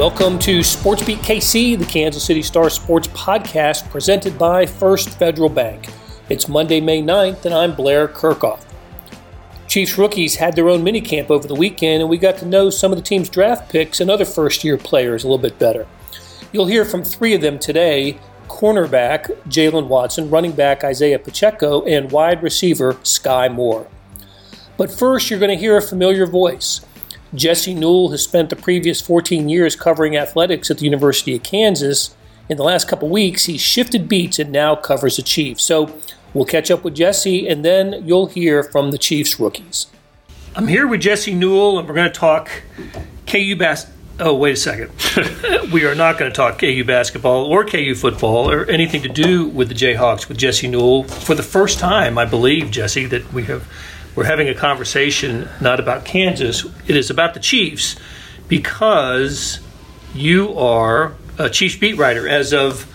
Welcome to Sports Beat KC, the Kansas City Star Sports podcast presented by First Federal Bank. It's Monday, May 9th, and I'm Blair Kerkhoff. Chiefs rookies had their own minicamp over the weekend, and we got to know some of the team's draft picks and other first year players a little bit better. You'll hear from three of them today cornerback Jaylen Watson, running back Isaiah Pacheco, and wide receiver Skyy Moore. But first, you're going to hear a familiar voice. Jesse Newell has spent the previous 14 years covering athletics at the University of Kansas. In the last couple weeks, he shifted beats and now covers the Chiefs. So we'll catch up with Jesse, and then you'll hear from the Chiefs rookies. I'm here with Jesse Newell, and we're going to talk KU basketball. Oh, wait a second. we are not going to talk KU basketball or KU football or anything to do with the Jayhawks with Jesse Newell for the first time, I believe, Jesse, that we have we're having a conversation not about Kansas, it is about the Chiefs because you are a Chiefs beat writer as of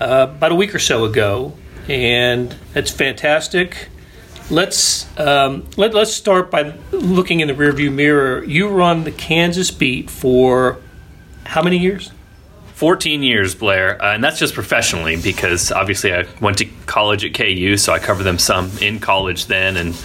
uh, about a week or so ago, and that's fantastic. Let's um, let, let's start by looking in the rearview mirror. You run the Kansas beat for how many years? 14 years, Blair, uh, and that's just professionally because obviously I went to college at KU, so I covered them some in college then, and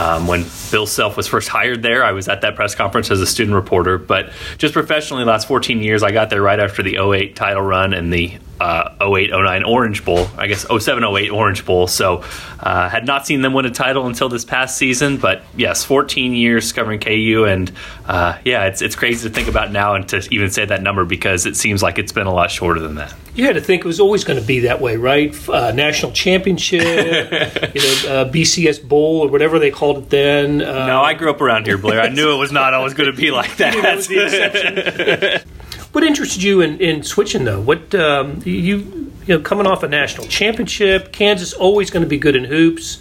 um, when Bill Self was first hired there, I was at that press conference as a student reporter. But just professionally, the last 14 years, I got there right after the 08 title run and the uh, 08 09 Orange Bowl, I guess 07 08 Orange Bowl. So, uh, had not seen them win a title until this past season. But yes, 14 years covering KU. And uh, yeah, it's, it's crazy to think about now and to even say that number because it seems like it's been a lot shorter than that. You had to think it was always going to be that way, right? Uh, national championship, you know, uh, BCS Bowl or whatever they called it then. Uh, no, I grew up around here, Blair. I knew it was not always going to be like that. what interested you in, in switching though? What um, you you know coming off a national championship, Kansas always going to be good in hoops.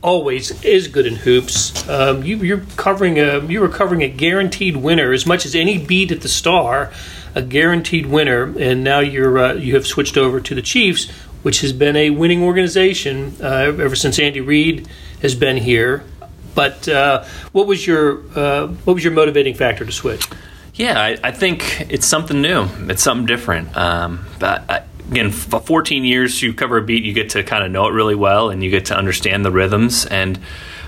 Always is good in hoops. Um, you, are covering a you were covering a guaranteed winner as much as any beat at the Star, a guaranteed winner, and now you're uh, you have switched over to the Chiefs, which has been a winning organization uh, ever since Andy Reid has been here. But uh, what was your uh, what was your motivating factor to switch? Yeah, I, I, think it's something new. It's something different. Um, but I, again, for 14 years, you cover a beat, you get to kind of know it really well, and you get to understand the rhythms. And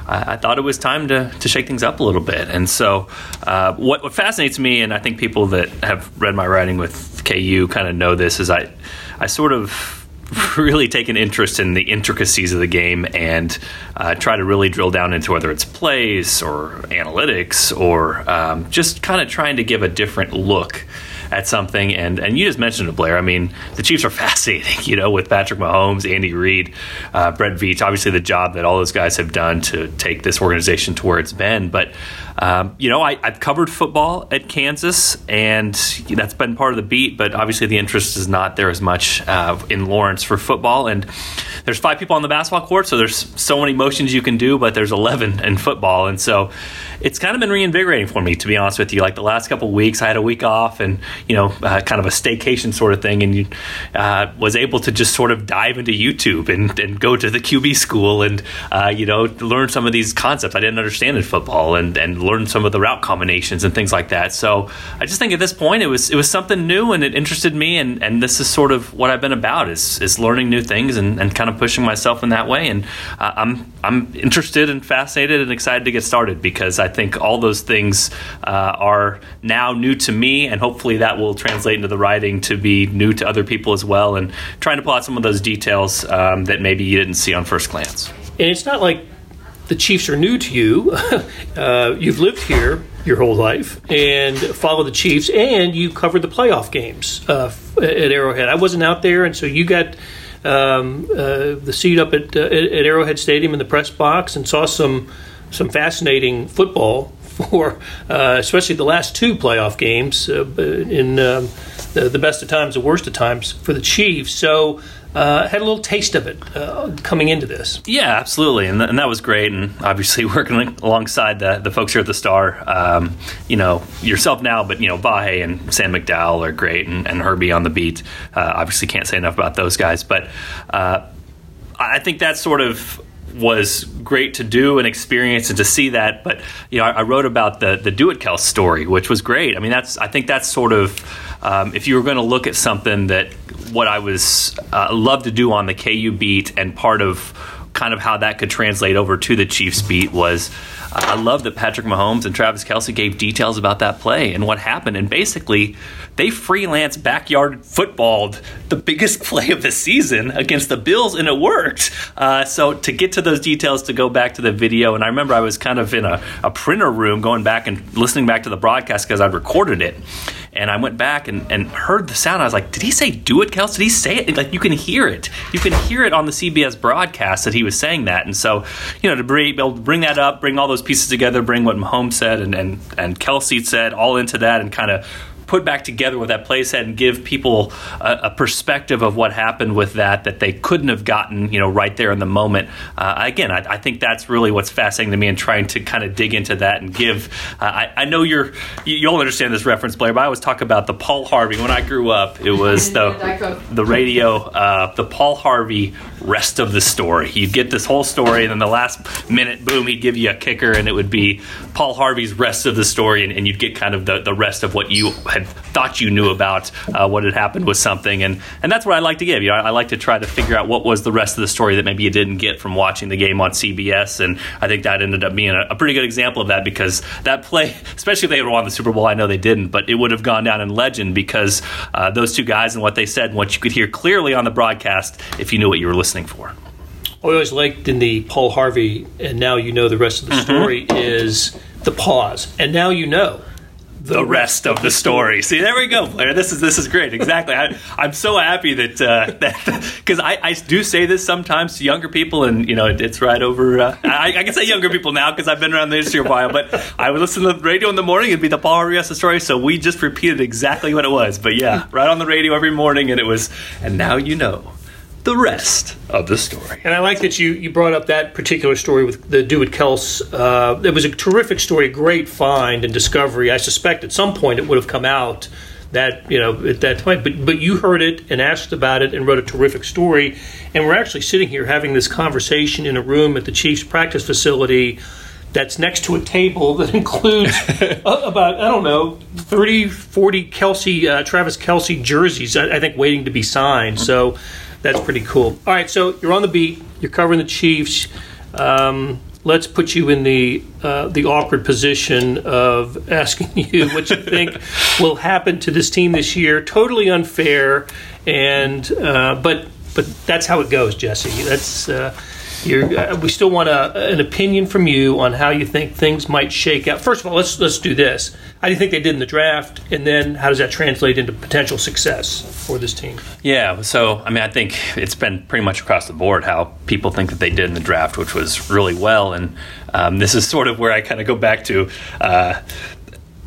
I, I thought it was time to, to shake things up a little bit. And so, uh, what, what fascinates me, and I think people that have read my writing with KU kind of know this, is I I sort of really take an interest in the intricacies of the game and uh, try to really drill down into whether it's plays or analytics or um, just kind of trying to give a different look at something. And and you just mentioned it, Blair. I mean, the Chiefs are fascinating. You know, with Patrick Mahomes, Andy Reid, uh, Brett Veach. Obviously, the job that all those guys have done to take this organization to where it's been. But um, you know, I, have covered football at Kansas, and that's been part of the beat. But obviously, the interest is not there as much uh, in Lawrence for football. And there's five people on the basketball court, so there's so many motions you can do, but there's 11 in football, and so it's kind of been reinvigorating for me, to be honest with you. Like the last couple weeks, I had a week off, and you know, uh, kind of a staycation sort of thing, and uh, was able to just sort of dive into YouTube and, and go to the QB school and uh, you know learn some of these concepts I didn't understand in football, and and learn some of the route combinations and things like that. So I just think at this point it was it was something new, and it interested me, and and this is sort of what I've been about is is learning new things and, and kind of pushing myself in that way, and uh, I'm I'm interested and fascinated and excited to get started because I think all those things uh, are now new to me, and hopefully that will translate into the writing to be new to other people as well, and trying to pull out some of those details um, that maybe you didn't see on first glance. And it's not like the Chiefs are new to you. uh, you've lived here your whole life and follow the Chiefs, and you covered the playoff games uh, at Arrowhead. I wasn't out there, and so you got um, uh, the seat up at, uh, at Arrowhead Stadium in the press box and saw some some fascinating football for uh, especially the last two playoff games uh, in um, the, the, best of times, the worst of times for the Chiefs. So. Uh, had a little taste of it uh, coming into this. Yeah, absolutely, and, th- and that was great. And obviously, working alongside the, the folks here at the Star, um, you know yourself now, but you know Vahe and Sam McDowell are great, and, and Herbie on the beat. Uh, obviously, can't say enough about those guys, but uh, I think that's sort of was great to do and experience and to see that. But you know, I, I wrote about the the Do It Kels story, which was great. I mean, that's I think that's sort of um, if you were going to look at something that what I was uh, love to do on the KU beat and part of kind of how that could translate over to the Chiefs beat was I love that Patrick Mahomes and Travis Kelce gave details about that play and what happened. And basically, they freelance backyard footballed the biggest play of the season against the Bills, and it worked. Uh, so to get to those details, to go back to the video, and I remember I was kind of in a, a printer room going back and listening back to the broadcast because I'd recorded it. And I went back and, and heard the sound. I was like, did he say do it, Kels? Did he say it? Like, you can hear it. You can hear it on the CBS broadcast that he was saying that. And so, you know, to bring, be able to bring that up, bring all those pieces together, bring what Mahomes said and, and, and Kelce said all into that and kind of put back together what that play said and give people a, a, perspective of what happened with that that they couldn't have gotten, you know, right there in the moment. Uh, again, I, I, think that's really what's fascinating to me and trying to kind of dig into that and give. Uh, I, I, know you're you'll understand this reference, Blair, but I always talk about the Paul Harvey. When I grew up, it was the the radio, uh, the Paul Harvey rest of the story. You'd get this whole story, and then the last minute, boom, he'd give you a kicker, and it would be Paul Harvey's rest of the story, and, and you'd get kind of the, the rest of what you had had thought you knew about uh, what had happened with something, and and that's what I like to give. You know, I, I, like to try to figure out what was the rest of the story that maybe you didn't get from watching the game on CBS, and I think that ended up being a, a pretty good example of that because that play, especially if they had won the Super Bowl, I know they didn't, but it would have gone down in legend because uh, those two guys and what they said and what you could hear clearly on the broadcast if you knew what you were listening for. I always liked in the Paul Harvey, and now you know the rest of the mm-hmm. story is the pause, and now you know the, rest of the story. See, there we go, Blair. This is this is great. Exactly. I, am so happy that uh, that because I, I do say this sometimes to younger people, and you know it, it's right over. Uh, I, I, can say younger people now because I've been around the industry a while. But I would listen to the radio in the morning. It'd be the Paul Rios story. So we just repeated exactly what it was. But yeah, right on the radio every morning, and it was. And now you know the rest of the story. And I like that you, you brought up that particular story with the Do It Kels. Uh, it was a terrific story, a great find and discovery. I suspect at some point it would have come out that you know at that point, but but you heard it and asked about it and wrote a terrific story. And we're actually sitting here having this conversation in a room at the Chiefs practice facility that's next to a table that includes about I don't know 30 40 Kelce uh, Travis Kelce jerseys I, I, think waiting to be signed so that's pretty cool. All right, so you're on the beat. You're covering the Chiefs. Um, let's put you in the uh, the awkward position of asking you what you think will happen to this team this year. Totally unfair, and uh, but but that's how it goes, Jesse. That's uh, uh, we still want a, an opinion from you on how you think things might shake out. First of all, let's let's do this. How do you think they did in the draft, and then how does that translate into potential success for this team? Yeah, so I mean, I think it's been pretty much across the board how people think that they did in the draft, which was really well, and um, this is sort of where I kind of go back to. Uh,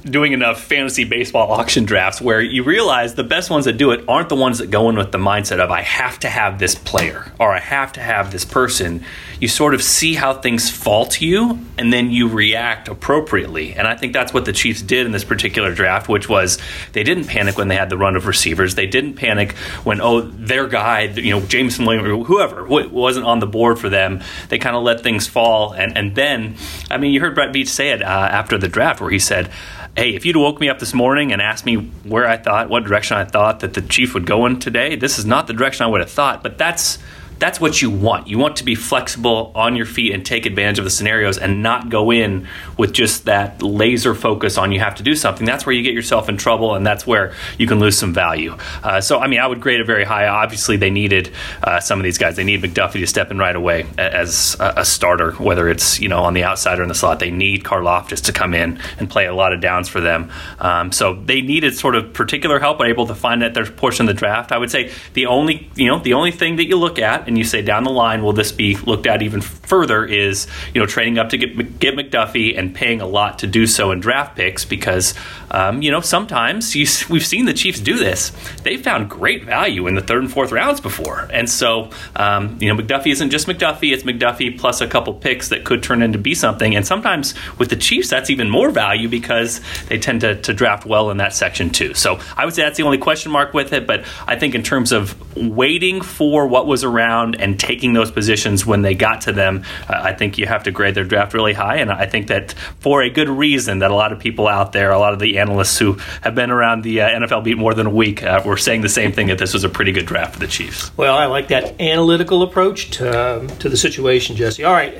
doing enough fantasy baseball auction drafts where you realize the best ones that do it aren't the ones that go in with the mindset of I have to have this player or I have to have this person. You sort of see how things fall to you and then you react appropriately. And I think that's what the Chiefs did in this particular draft, which was they didn't panic when they had the run of receivers. They didn't panic when oh their guy, you know Jameson Williams or whoever wasn't on the board for them. They kind of let things fall and and then I mean you heard Brett Veach say it uh, after the draft where he said hey, if you'd woke me up this morning and asked me where I thought, what direction I thought that the chief would go in today, this is not the direction I would have thought. But that's that's what you want. You want to be flexible on your feet and take advantage of the scenarios and not go in with just that laser focus on you have to do something. That's where you get yourself in trouble and that's where you can lose some value. Uh, so, I mean, I would grade it very high. Obviously, they needed uh, some of these guys. They need McDuffie to step in right away as a, starter, whether it's, you know, on the outside or in the slot. They need Karlaftis to come in and play a lot of downs for them. Um, so they needed sort of particular help, and able to find that their portion of the draft. I would say the only, you know, the only thing that you look at and you say down the line, will this be looked at even further? Is you know trading up to get get McDuffie and paying a lot to do so in draft picks because um, you know sometimes you, we've seen the Chiefs do this. They found great value in the third and fourth rounds before, and so um, you know McDuffie isn't just McDuffie; it's McDuffie plus a couple picks that could turn into be something. And sometimes with the Chiefs, that's even more value because they tend to, to draft well in that section too. So I would say that's the only question mark with it. But I think in terms of waiting for what was around and taking those positions when they got to them. And I think you have to grade their draft really high. And I think that for a good reason that a lot of people out there, a lot of the analysts who have been around the uh, NFL beat more than a week, uh, were saying the same thing that this was a pretty good draft for the Chiefs. Well, I like that analytical approach to, um, to the situation, Jesse. All right,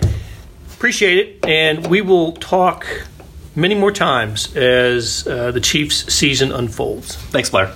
appreciate it, and we will talk many more times as uh, the Chiefs season unfolds. Thanks, Blair.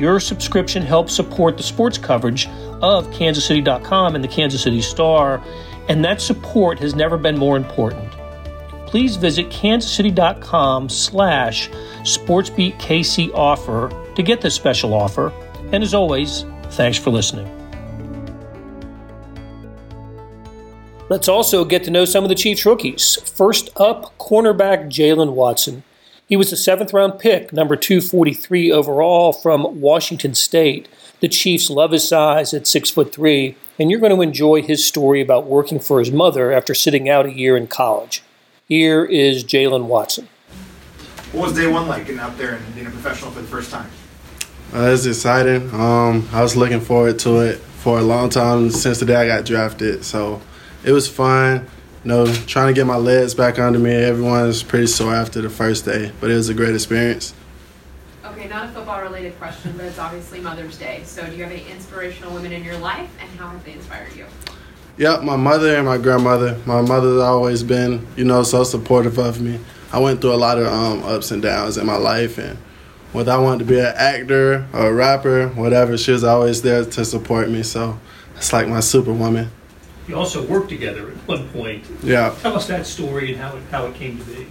Your subscription helps support the sports coverage of kansascity.com and the Kansas City Star, and that support has never been more important. Please visit kansascity.com slash sportsbeatkc offer to get this special offer. And as always, thanks for listening. Let's also get to know some of the Chiefs rookies. First up, cornerback Jaylen Watson. He was a seventh round pick, number 243 overall from Washington State. The Chiefs love his size at six foot three, and you're going to enjoy his story about working for his mother after sitting out a year in college. Here is Jaylen Watson. What was day one like getting out there and being a professional for the first time? Uh, it's exciting. Um, I was looking forward to it for a long time since the day I got drafted. So it was fun. You know, trying to get my legs back under me. Everyone's pretty sore after the first day, but it was a great experience. Okay, not a football related question, but it's obviously Mother's Day. So, do you have any inspirational women in your life, and how have they inspired you? Yep, my mother and my grandmother. My mother's always been, you know, so supportive of me. I went through a lot of um, ups and downs in my life, and whether I wanted to be an actor or a rapper, whatever, she was always there to support me. So it's like my superwoman. You also worked together at one point. Yeah. Tell us that story and how it, how it came to be.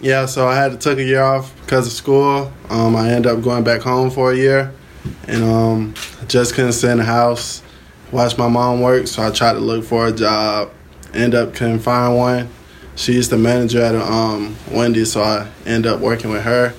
Yeah, so I had to take a year off because of school. Um, I ended up going back home for a year, and um, just couldn't stay in the house, watch my mom work. So I tried to look for a job. End up couldn't find one. She's the manager at um, Wendy's, so I ended up working with her,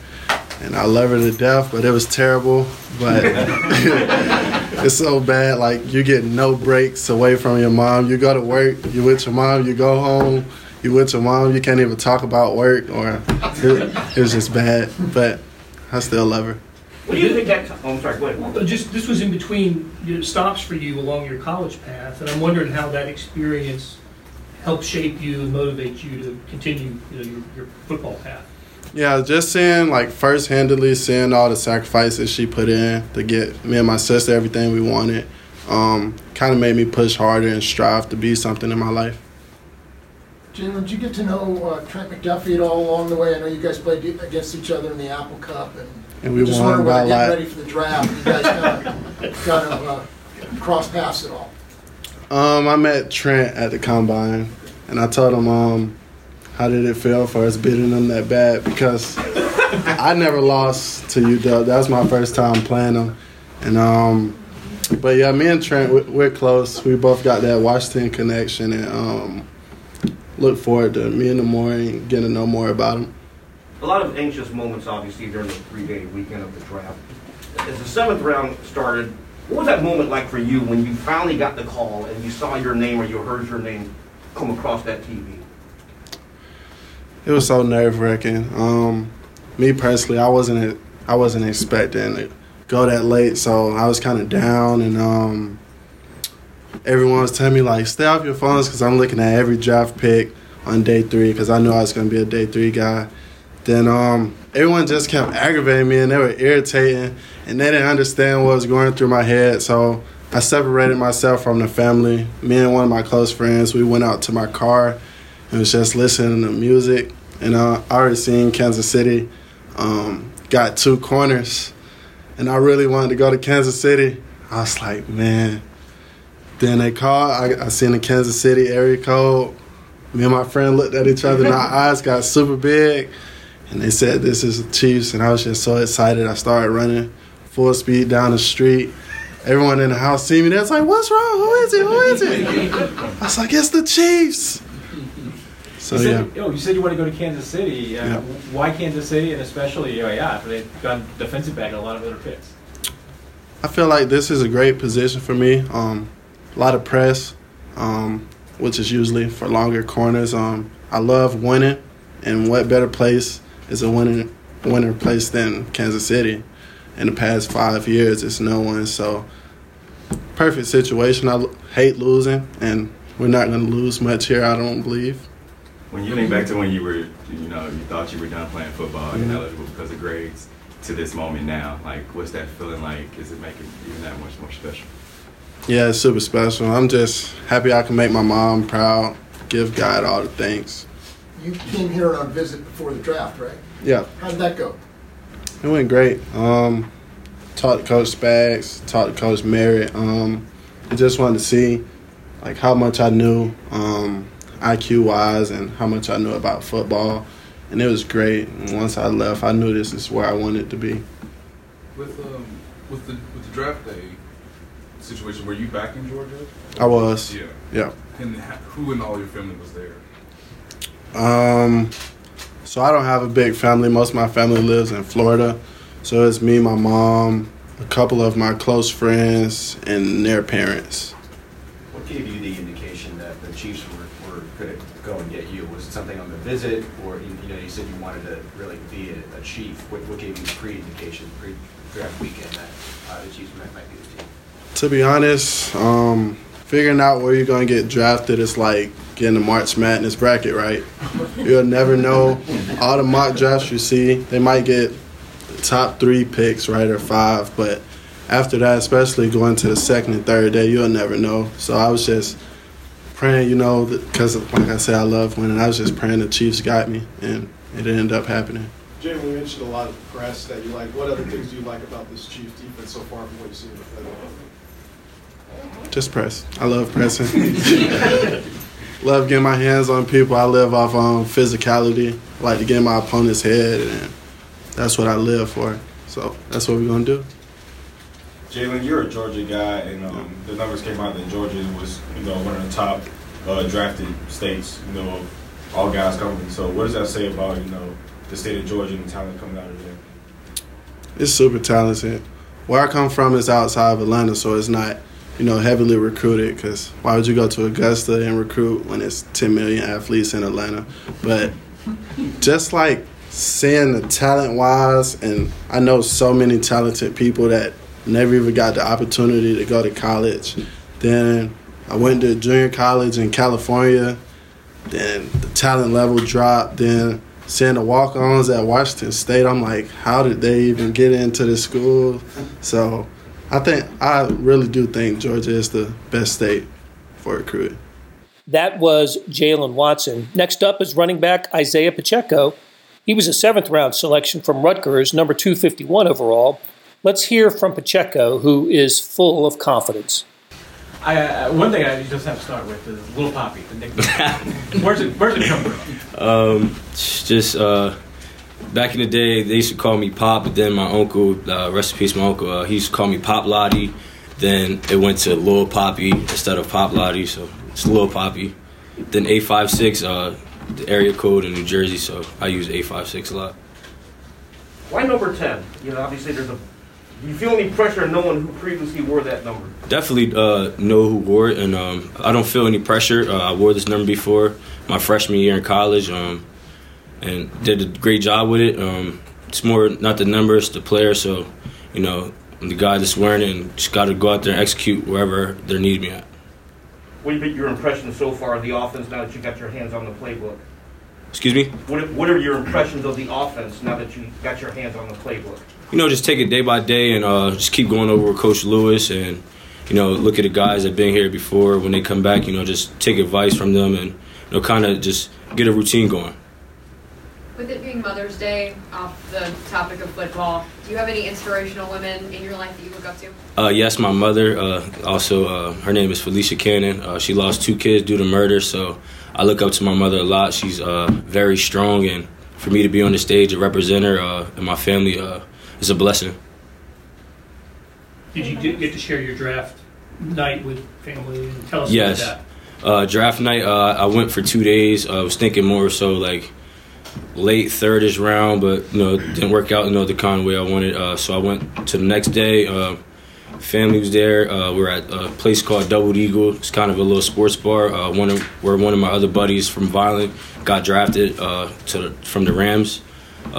and I love her to death. But it was terrible. But it's so bad. Like you get no breaks away from your mom. You go to work, you with your mom. You go home, you with your mom. You can't even talk about work, or it, it was just bad. But I still love her. What do you think that? Oh, I'm sorry. Go ahead. Uh, Just this was in between you know, stops for you along your college path, and I'm wondering how that experience helped shape you and motivate you to continue you know, your, your football path. Yeah, just seeing like first handedly seeing all the sacrifices she put in to get me and my sister everything we wanted, um, kind of made me push harder and strive to be something in my life. Jaylen, did you get to know uh, Trent McDuffie at all along the way? I know you guys played against each other in the Apple Cup, and, And we just won wondering by a when getting ready for the draft, you guys kind of, kind of uh, cross paths at all. Um, I met Trent at the combine, and I told him, um, how did it feel for us beating them that bad? Because I never lost to UW. That was my first time playing them, and um, but yeah, me and Trent we- we're close. We both got that Washington connection, and um, look forward to me and the more and getting to know more about him. A lot of anxious moments, obviously, during the three-day weekend of the draft. As the seventh round started, What was that moment like for you when you finally got the call and you saw your name or you heard your name come across that TV? It was so nerve wracking. Um, me personally, I wasn't I wasn't expecting to go that late, so I was kind of down, and um, everyone was telling me like, stay off your phones because I'm looking at every draft pick on day three because I knew I was gonna be a day three guy. Then um, everyone just kept aggravating me and they were irritating, and they didn't understand what was going through my head. So I separated myself from the family. Me and one of my close friends, we went out to my car and was just listening to music. And I already seen Kansas City um, got two corners, and I really wanted to go to Kansas City. I was like, man. Then they called. I, I seen the Kansas City area code. Me and my friend looked at each other, and our eyes got super big. And they said, "This is the Chiefs," and I was just so excited. I started running full speed down the street. Everyone in the house see me. They're like, "What's wrong? Who is it? Who is it?" I was like, "It's the Chiefs." So you yeah. said, oh, you said you want to go to Kansas City. Uh, Yeah. Why Kansas City, and especially, oh, yeah, they've got defensive back and a lot of other picks. I feel like this is a great position for me. Um, a lot of press, um, which is usually for longer corners. Um, I love winning, and what better place is a winning winner place than Kansas City? In the past five years, it's no one. So, perfect situation. I l- hate losing, and we're not going to lose much here. I don't believe. When you think back to when you were, you know, you thought you were done playing football and eligible because of grades, to this moment now, like, what's that feeling like? Is it making even that much more special? Yeah, it's super special. I'm just happy I can make my mom proud. Give God all the thanks. You came here on a visit before the draft, right? Yeah. How did that go? It went great. Um, talked to Coach Spags, talked to Coach Merritt. Um, I just wanted to see like how much I knew um, IQ wise and how much I knew about football, and it was great. And once I left, I knew this is where I wanted to be. With um with the with the draft day situation, were you back in Georgia? I was. Yeah. Yeah. And who in all your family was there? Um, so I don't have a big family. Most of my family lives in Florida, so it's me, my mom, a couple of my close friends, and their parents. What gave you the indication that the Chiefs were, were going to go and get you? Was it something on the visit, or you, you know, you said you wanted to really be a, a Chief? What, what gave you the pre-indication, pre-draft weekend that uh, the Chiefs might, might be the team? To be honest, um, figuring out where you're going to get drafted is like getting a March Madness bracket, right? You'll never know. All the mock drafts you see, they might get the top three picks, right, or five, but after that, especially going to the second and third day, you'll never know. So I was just praying, you know, because like I said, I love winning. I was just praying the Chiefs got me, and it ended up happening. Jim, we mentioned a lot of press that you like. What other things do you like about this Chiefs defense so far from what you've seen in the Federal? Just press. I love pressing. love getting my hands on people. I live off um, physicality. I like to get in my opponent's head, and that's what I live for. So that's what we're gonna do. Jaylen, you're a Georgia guy, and um, the numbers came out that Georgia was, you know, one of the top uh, drafted states. You know, of all guys coming. So, what does that say about you know the state of Georgia and the talent coming out of there? It's super talented. Where I come from is outside of Atlanta, so it's not, you know, heavily recruited. Because why would you go to Augusta and recruit when it's 10 million athletes in Atlanta? But just like seeing the talent wise, and I know so many talented people that never even got the opportunity to go to college. Then I went to junior college in California. Then the talent level dropped. Then seeing the walk ons at Washington State, I'm like, how did they even get into the school? So I think, I really do think Georgia is the best state for recruiting. That was Jaylen Watson. Next up is running back Isaiah Pacheco. He was a seventh round selection from Rutgers, number 251 overall. Let's hear from Pacheco, who is full of confidence. I, uh, one thing I just have to start with is Little Poppy, the nickname. where's it Where's it come from? Um, just uh, back in the day, they used to call me Pop, but then my uncle, uh, rest in peace, my uncle, uh, he used to call me Pop Lottie. Then it went to Lil Poppy instead of Pop Lottie, so it's Lil Poppy. Then 856, uh, the area code in New Jersey, so I use 856 a lot. Why number 10? You know, obviously there's a Do you feel any pressure knowing who previously wore that number? Definitely uh, know who wore it, and um, I don't feel any pressure. Uh, I wore this number before my freshman year in college, um, and did a great job with it. Um, it's more not the number, it's the player. So, you know, I'm the guy that's wearing it, and just got to go out there and execute wherever they need me at. What have been your impressions so far of the offense now that you got your hands on the playbook? Excuse me. What, what are your impressions of the offense now that you got your hands on the playbook? You know, just take it day by day and uh, just keep going over with Coach Lewis and, you know, look at the guys that have been here before. When they come back, you know, just take advice from them and, you know, kind of just get a routine going. With it being Mother's Day, off the topic of football, do you have any inspirational women in your life that you look up to? Uh, yes, my mother. Uh, also, uh, her name is Felicia Cannon. Uh, she lost two kids due to murder, so I look up to my mother a lot. She's uh, very strong, and for me to be on the stage and represent her uh, and my family is a blessing. Did you get to share your draft night with family and tell us yes. about that? Uh, draft night, uh, I went for two days. I was thinking more so like late thirdish round, but you know didn't work out you know the kind of way I wanted. Uh, so I went to the next day. Uh, family was there. Uh, we are at a place called Double Eagle. It's kind of a little sports bar. Uh, one of where one of my other buddies from Vineland got drafted to from the Rams.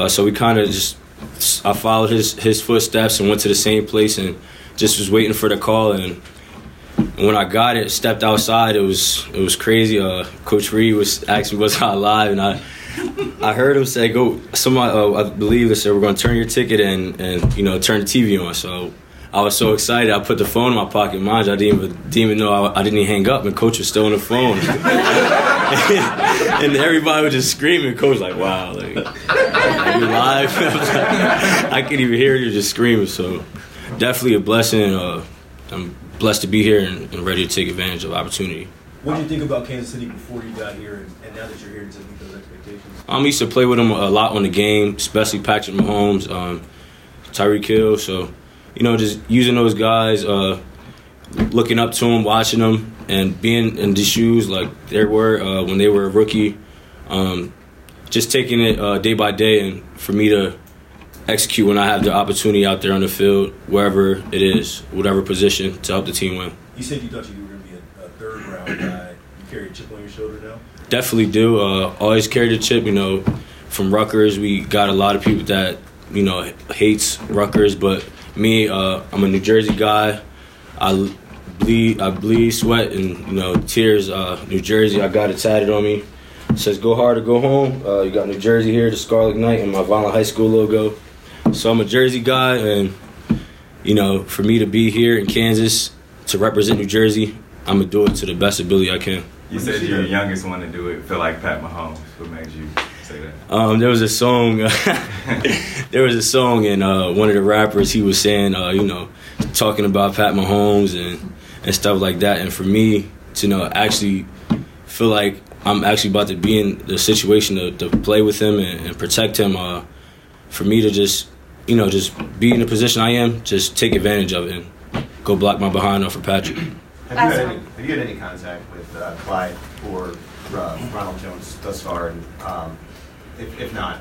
so we kind of just I followed his his footsteps and went to the same place and just was waiting for the call and when I got it, stepped outside, it was it was crazy. Uh, Coach Reid was asking was I live, and I I heard him say, "Go." Somebody, uh, I believe they said we're going to turn your ticket and and you know turn the TV on. So I was so excited. I put the phone in my pocket. Mind you, I didn't even, didn't even know I, I didn't even hang up, and Coach was still on the phone. and, everybody was just screaming. Coach was like, "Wow, like, live?" I can't even hear you just screaming. So definitely a blessing. Uh, I'm blessed to be here and, and, ready to take advantage of opportunity. What did you think about Kansas City before you got here, and, and now that you're here to meet those expectations? Um, I used to play with them a lot on the game, especially Patrick Mahomes, um, Tyreek Hill. So you know, just using those guys, uh, looking up to them, watching them, and being in the shoes like they were uh, when they were a rookie. Um, just taking it uh, day by day, and for me to execute when I have the opportunity out there on the field, wherever it is, whatever position, to help the team win. You said you thought you were going to be a, a, third round guy. You carry a chip on your shoulder now. Definitely do. Uh, always carry the chip. You know, from Rutgers, we got a lot of people that you know hates Rutgers, but me, uh, I'm a New Jersey guy. I bleed, I bleed, sweat, and you know tears. Uh, New Jersey, I got it tatted on me. It says "Go hard or go home." Uh, you got New Jersey here, the Scarlet Knight, and my Vineland High School logo. So I'm a Jersey guy, and you know, for me to be here in Kansas to represent New Jersey, I'm gonna do it to the best ability I can. You said you're the youngest one to do it. Feel like Pat Mahomes. What made you say that? Um, there was a song. there was a song, and uh, one of the rappers he was saying, uh, you know, talking about Pat Mahomes and and stuff like that. And for me to you know actually feel like I'm actually about to be in the situation to, to play with him and, and protect him. Uh, for me to just you know just be in the position I am, just take advantage of it and go block my behind off for Patrick. Have you, had any, have you had any contact with uh, Clyde or uh, Ronald Jones thus far? And um, if, if not,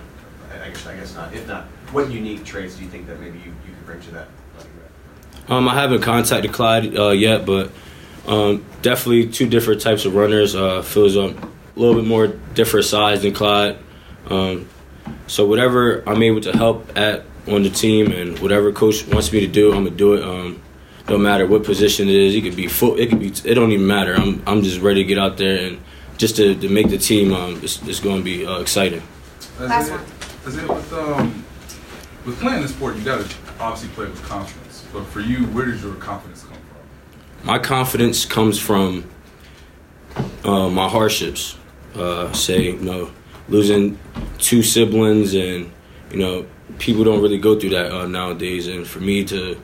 I guess, I guess not. If not, what unique traits do you think that maybe you, you could bring to that? Um, I haven't contacted Clyde uh, yet, but um, definitely two different types of runners. Uh, feels a little bit more different size than Clyde. Um, so whatever I'm able to help at on the team and whatever coach wants me to do, I'm gonna do it. Um, no matter what position it is, it could be foot, it could be, it don't even matter. I'm I'm just ready to get out there and just to, to make the team. Um, it's, it's going to be uh, exciting. As it, as it with um, with playing the sport, you got to obviously play with confidence. But for you, where does your confidence come from? My confidence comes from uh, my hardships. Uh, say, you know, losing two siblings, and you know, people don't really go through that uh, nowadays. And for me to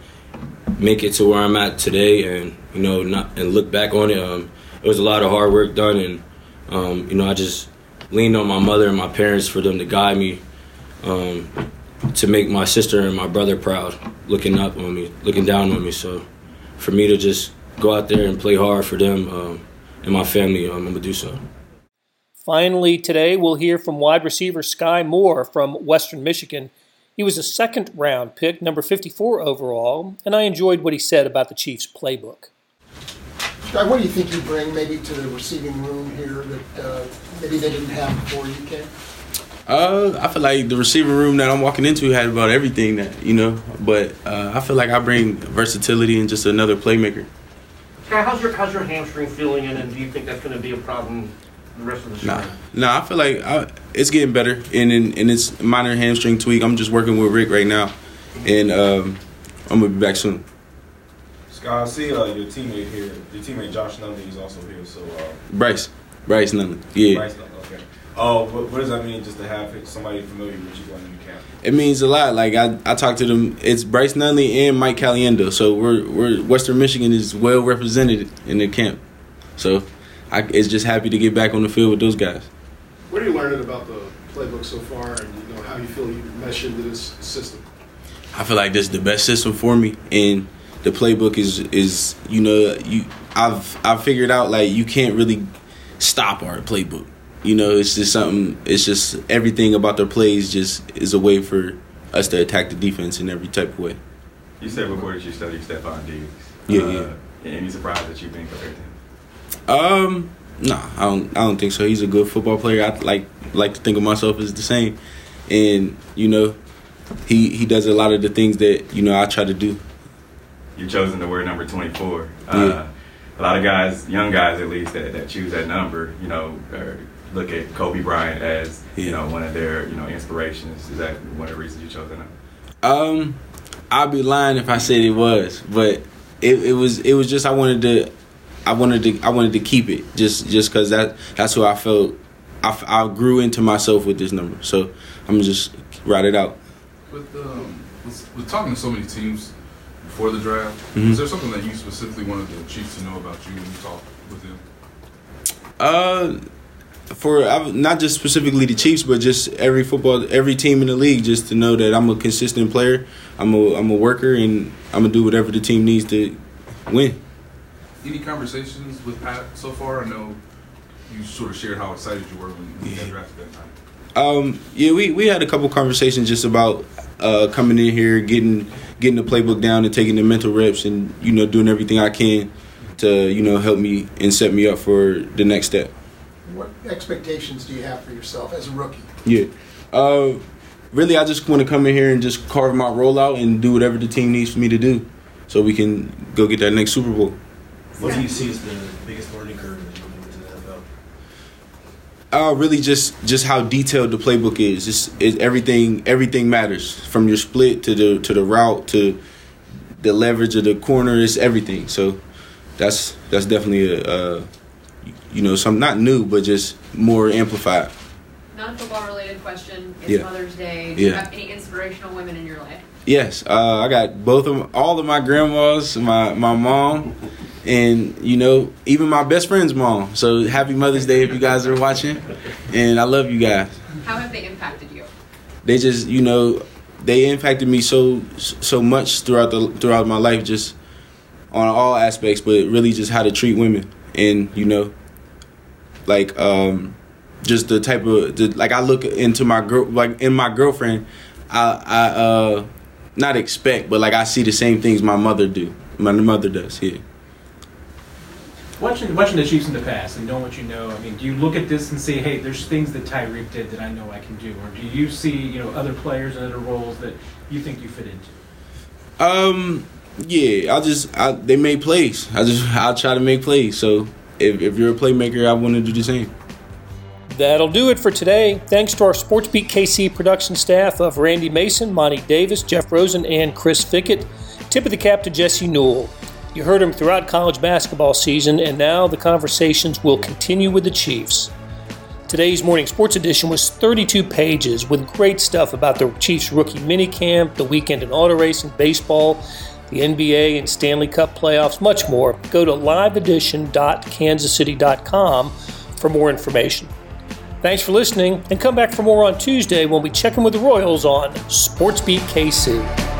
make it to where I'm at today, and you know, not and look back on it, um, it was a lot of hard work done, and um, you know, I just leaned on my mother and my parents for them to guide me, um, to make my sister and my brother proud, looking up on me, looking down on me. So, for me to just go out there and play hard for them um, and my family, um, I'm gonna do so. Finally, today we'll hear from wide receiver Skyy Moore from Western Michigan. He was a second round pick, number 54 overall, and I enjoyed what he said about the Chiefs' playbook. Guy, what do you think you bring maybe to the receiving room here that uh, maybe they didn't have before you came? Uh, I feel like the receiver room that I'm walking into had about everything that you know, but uh, I feel like I bring versatility and just another playmaker. Guy, how's your how's your hamstring feeling, and, and do you think that's going to be a problem the rest of the Nah, nah. I feel like I, it's getting better, and and, and it's minor hamstring tweak. I'm just working with Rick right now, and um, I'm gonna be back soon. Scott, I see uh, your teammate here. Your teammate Josh Nunley is also here. So uh, Bryce, Bryce Nunley, yeah. Bryce Nunley, okay. Oh, what, what does that mean? Just to have somebody familiar with you going into camp? It means a lot. Like I, I talked to them. It's Bryce Nunley and Mike Caliendo. So we're we're Western Michigan is well represented in the camp. So I it's just happy to get back on the field with those guys. What are you learning about the playbook so far, and you know how you feel you mesh into this system? I feel like this is the best system for me, and the playbook is is you know you I've I've figured out like you can't really stop our playbook. You know, it's just something. It's just everything about their plays just is a way for us to attack the defense in every type of way. You said before that you studied Stefon Diggs. Yeah, uh, yeah. Any surprise that you've been compared to him? Um, no, I don't. I don't think so. He's a good football player. I like like to think of myself as the same, and you know, he he does a lot of the things that you know I try to do. You've chosen the word number 24. Yeah. Uh, a lot of guys, young guys at least, that, that choose that number, you know, look at Kobe Bryant as, you know, one of their, you know, inspirations. Is that one of the reasons you chose that number? Um, I'd be lying if I said it was, but it, it was it was just I wanted to, I wanted to I wanted to keep it just just because that that's who I felt. I, I grew into myself with this number, so I'm just write it out. With, um, with, talking to so many teams before the draft, Mhm. is there something that you specifically wanted the Chiefs to know about you when you talked with them? Uh, for not just specifically the Chiefs, but just every football, every team in the league, just to know that I'm a consistent player. I'm a I'm a worker, and I'm gonna do whatever the team needs to win. Any conversations with Pat so far? I know you sort of shared how excited you were when you got drafted that time. Um, yeah, we, we had a couple conversations just about uh, coming in here, getting getting the playbook down, and taking the mental reps, and you know doing everything I can to you know help me and set me up for the next step. What expectations do you have for yourself as a rookie? Yeah. Uh, really, I just want to come in here and just carve my role out and do whatever the team needs for me to do, so we can go get that next Super Bowl. What do you see as the biggest learning curve as you move into the NFL? Uh, really, just just how detailed the playbook is. It's, it, everything everything matters from your split to the to the route to the leverage of the corner. It's everything. So that's that's definitely a uh, you know some not new but just more amplified. Not a football related question. It's Yeah. Mother's Day. Do you have any inspirational women in your life? Yes, uh, I got both of all of my grandmas, my my mom, and you know even my best friend's mom. So happy Mother's Day if you guys are watching, and I love you guys. How have they impacted you? they just you know they impacted me so so much throughout the throughout my life just on all aspects but really just how to treat women and you know like um just the type of the, like I look into my girl like in my girlfriend I I uh not expect but like I see the same things my mother do my mother does here. Watching, watching the Chiefs in the past and knowing what you know, I mean, do you look at this and say, hey, there's things that Tyreek did that I know I can do? Or do you see, you know, other players and other roles that you think you fit into? Um, yeah, I just I, they make plays. I just I try to make plays. So if if you're a playmaker, I want to do the same. That'll do it for today. Thanks to our SportsBeat KC production staff of Randy Mason, Monty Davis, Jeff Rosen, and Chris Fickett. Tip of the cap to Jesse Newell. You heard him throughout college basketball season, and now the conversations will continue with the Chiefs. Today's morning sports edition was 32 pages with great stuff about the Chiefs rookie minicamp, the weekend in auto racing, baseball, the NBA and Stanley Cup playoffs, much more. Go to liveedition.kansascity.com for more information. Thanks for listening, and come back for more on Tuesday when we check in with the Royals on SportsBeat KC.